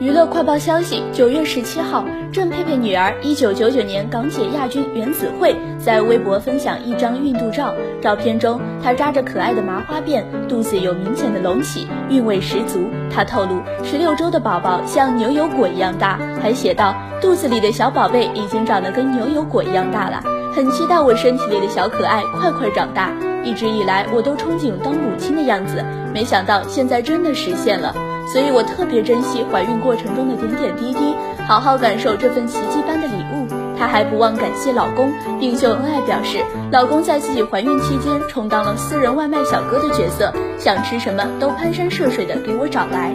娱乐快报消息：九月十七号，郑佩佩女儿一九九九年港姐亚军袁子慧在微博分享一张孕肚照，照片中她扎着可爱的麻花辫，肚子有明显的隆起，韵味十足。她透露，十六周的宝宝像牛油果一样大，还写道：“肚子里的小宝贝已经长得跟牛油果一样大了，很期待我身体里的小可爱快快长大。一直以来，我都憧憬当母亲的样子，没想到现在真的实现了。”所以我特别珍惜怀孕过程中的点点滴滴，好好感受这份奇迹般的礼物。她还不忘感谢老公，并秀恩爱，表示老公在自己怀孕期间充当了私人外卖小哥的角色，想吃什么都攀山涉水的给我找来。